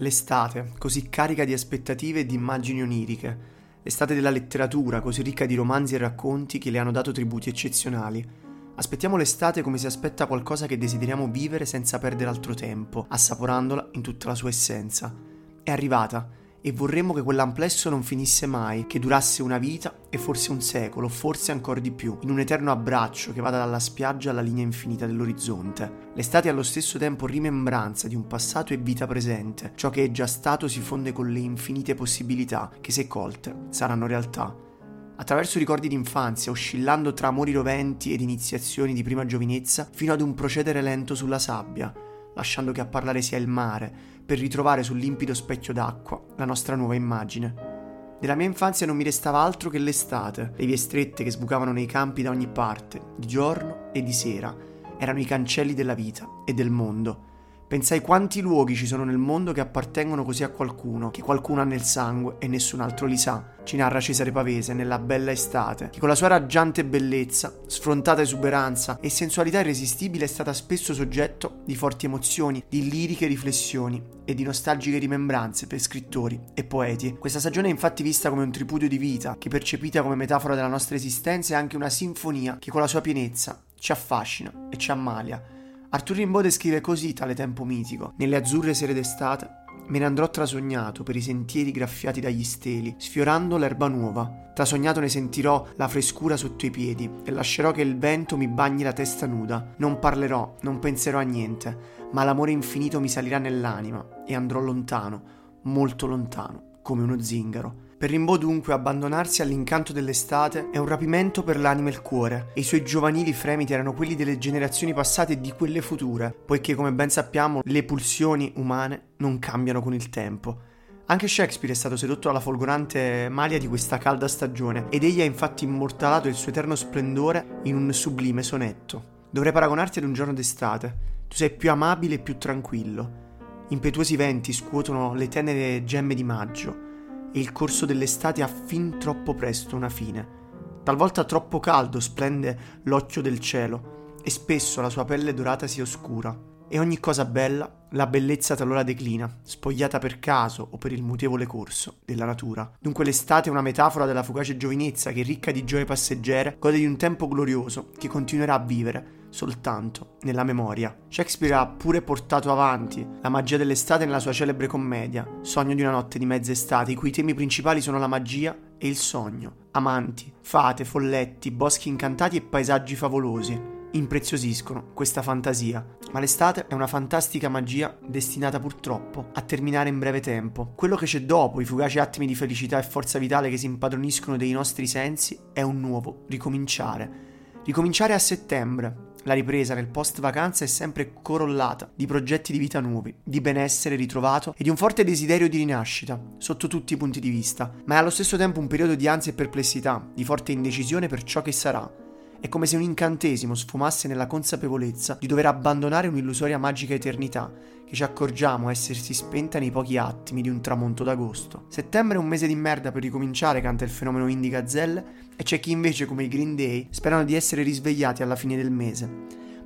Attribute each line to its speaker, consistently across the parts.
Speaker 1: L'estate, così carica di aspettative e di immagini oniriche. L'estate della letteratura, così ricca di romanzi e racconti che le hanno dato tributi eccezionali. Aspettiamo l'estate come si aspetta qualcosa che desideriamo vivere senza perdere altro tempo, assaporandola in tutta la sua essenza. È arrivata e vorremmo che quell'amplesso non finisse mai, che durasse una vita e forse un secolo, forse ancora di più, in un eterno abbraccio che vada dalla spiaggia alla linea infinita dell'orizzonte. L'estate è allo stesso tempo rimembranza di un passato e vita presente, ciò che è già stato si fonde con le infinite possibilità che se colte saranno realtà. Attraverso ricordi d'infanzia, oscillando tra amori roventi ed iniziazioni di prima giovinezza, fino ad un procedere lento sulla sabbia, lasciando che a parlare sia il mare, per ritrovare sul limpido specchio d'acqua la nostra nuova immagine. Della mia infanzia non mi restava altro che l'estate, le vie strette che sbucavano nei campi da ogni parte, di giorno e di sera, erano i cancelli della vita e del mondo. Pensai quanti luoghi ci sono nel mondo che appartengono così a qualcuno, che qualcuno ha nel sangue e nessun altro li sa. Ci narra Cesare Pavese nella bella estate, che con la sua raggiante bellezza, sfrontata esuberanza e sensualità irresistibile è stata spesso soggetto di forti emozioni, di liriche riflessioni e di nostalgiche rimembranze per scrittori e poeti. Questa stagione è infatti vista come un tripudio di vita, che percepita come metafora della nostra esistenza è anche una sinfonia che con la sua pienezza ci affascina e ci ammalia Arthur Rimbaud descrive così tale tempo mitico. Nelle azzurre sere d'estate me ne andrò trasognato per i sentieri graffiati dagli steli, sfiorando l'erba nuova. Trasognato ne sentirò la frescura sotto i piedi e lascerò che il vento mi bagni la testa nuda. Non parlerò, non penserò a niente, ma l'amore infinito mi salirà nell'anima e andrò lontano, molto lontano, come uno zingaro. Per Rimbaud dunque abbandonarsi all'incanto dell'estate è un rapimento per l'anima e il cuore, e i suoi giovanili fremiti erano quelli delle generazioni passate e di quelle future, poiché come ben sappiamo le pulsioni umane non cambiano con il tempo. Anche Shakespeare è stato sedotto dalla folgorante maglia di questa calda stagione, ed egli ha infatti immortalato il suo eterno splendore in un sublime sonetto. Dovrei paragonarti ad un giorno d'estate. Tu sei più amabile e più tranquillo. Impetuosi venti scuotono le tenere gemme di maggio e il corso dell'estate ha fin troppo presto una fine. Talvolta troppo caldo splende l'occhio del cielo e spesso la sua pelle dorata si oscura. E ogni cosa bella, la bellezza talora declina, spogliata per caso o per il mutevole corso della natura. Dunque l'estate è una metafora della fugace giovinezza che, ricca di gioie passeggere, gode di un tempo glorioso che continuerà a vivere soltanto nella memoria. Shakespeare ha pure portato avanti la magia dell'estate nella sua celebre commedia, Sogno di una notte di mezza estate, i cui temi principali sono la magia e il sogno, amanti, fate, folletti, boschi incantati e paesaggi favolosi. Impreziosiscono questa fantasia, ma l'estate è una fantastica magia destinata purtroppo a terminare in breve tempo. Quello che c'è dopo, i fugaci attimi di felicità e forza vitale che si impadroniscono dei nostri sensi, è un nuovo ricominciare. Ricominciare a settembre, la ripresa nel post vacanza è sempre corollata di progetti di vita nuovi, di benessere ritrovato e di un forte desiderio di rinascita, sotto tutti i punti di vista, ma è allo stesso tempo un periodo di ansia e perplessità, di forte indecisione per ciò che sarà. È come se un incantesimo sfumasse nella consapevolezza di dover abbandonare un'illusoria magica eternità che ci accorgiamo essersi spenta nei pochi attimi di un tramonto d'agosto. Settembre è un mese di merda per ricominciare, canta il fenomeno indie gazzelle, e c'è chi invece, come i Green Day, sperano di essere risvegliati alla fine del mese.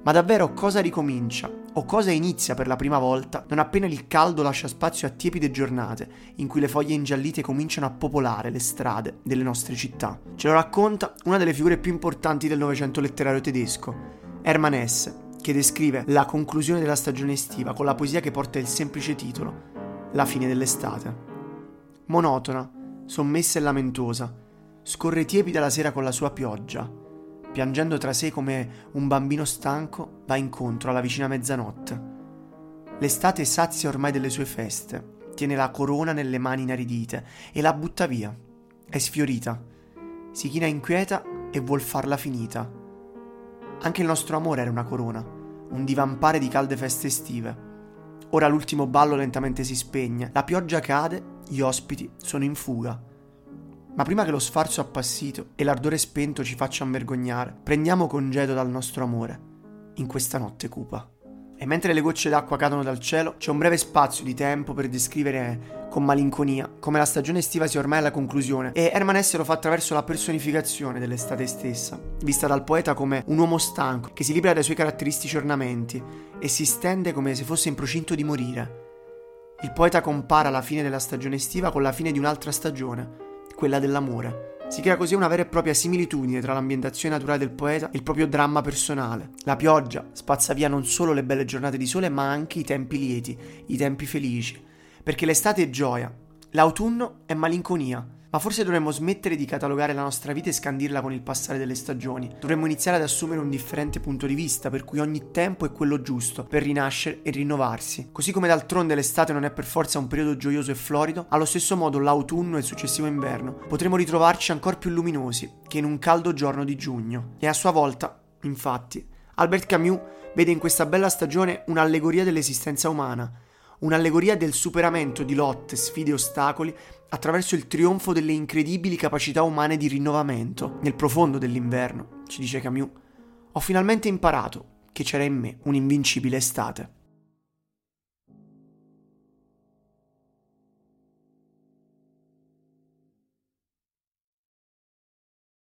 Speaker 1: Ma davvero cosa ricomincia o cosa inizia per la prima volta non appena il caldo lascia spazio a tiepide giornate in cui le foglie ingiallite cominciano a popolare le strade delle nostre città? Ce lo racconta una delle figure più importanti del Novecento letterario tedesco, Hermann Hesse, che descrive la conclusione della stagione estiva con la poesia che porta il semplice titolo La fine dell'estate. Monotona, sommessa e lamentosa, scorre tiepida la sera con la sua pioggia, piangendo tra sé come un bambino stanco va incontro alla vicina mezzanotte. L'estate sazia ormai delle sue feste, tiene la corona nelle mani inaridite e la butta via. È sfiorita, si china inquieta e vuol farla finita. Anche il nostro amore era una corona, un divampare di calde feste estive. Ora l'ultimo ballo lentamente si spegne, la pioggia cade, gli ospiti sono in fuga. Ma prima che lo sfarzo appassito e l'ardore spento ci facciano vergognare, prendiamo congedo dal nostro amore, in questa notte cupa. E mentre le gocce d'acqua cadono dal cielo, c'è un breve spazio di tempo per descrivere con malinconia come la stagione estiva sia ormai alla conclusione e Herman Hesse lo fa attraverso la personificazione dell'estate stessa, vista dal poeta come un uomo stanco che si libera dai suoi caratteristici ornamenti e si stende come se fosse in procinto di morire. Il poeta compara la fine della stagione estiva con la fine di un'altra stagione, quella dell'amore. Si crea così una vera e propria similitudine tra l'ambientazione naturale del poeta e il proprio dramma personale. La pioggia spazza via non solo le belle giornate di sole, ma anche i tempi lieti, i tempi felici. Perché l'estate è gioia, l'autunno è malinconia, ma forse dovremmo smettere di catalogare la nostra vita e scandirla con il passare delle stagioni. Dovremmo iniziare ad assumere un differente punto di vista, per cui ogni tempo è quello giusto per rinascere e rinnovarsi. Così come d'altronde l'estate non è per forza un periodo gioioso e florido, allo stesso modo l'autunno e il successivo inverno potremo ritrovarci ancora più luminosi che in un caldo giorno di giugno. E a sua volta, infatti, Albert Camus vede in questa bella stagione un'allegoria dell'esistenza umana, un'allegoria del superamento di lotte, sfide e ostacoli attraverso il trionfo delle incredibili capacità umane di rinnovamento. Nel profondo dell'inverno, ci dice Camus, ho finalmente imparato che c'era in me un'invincibile estate.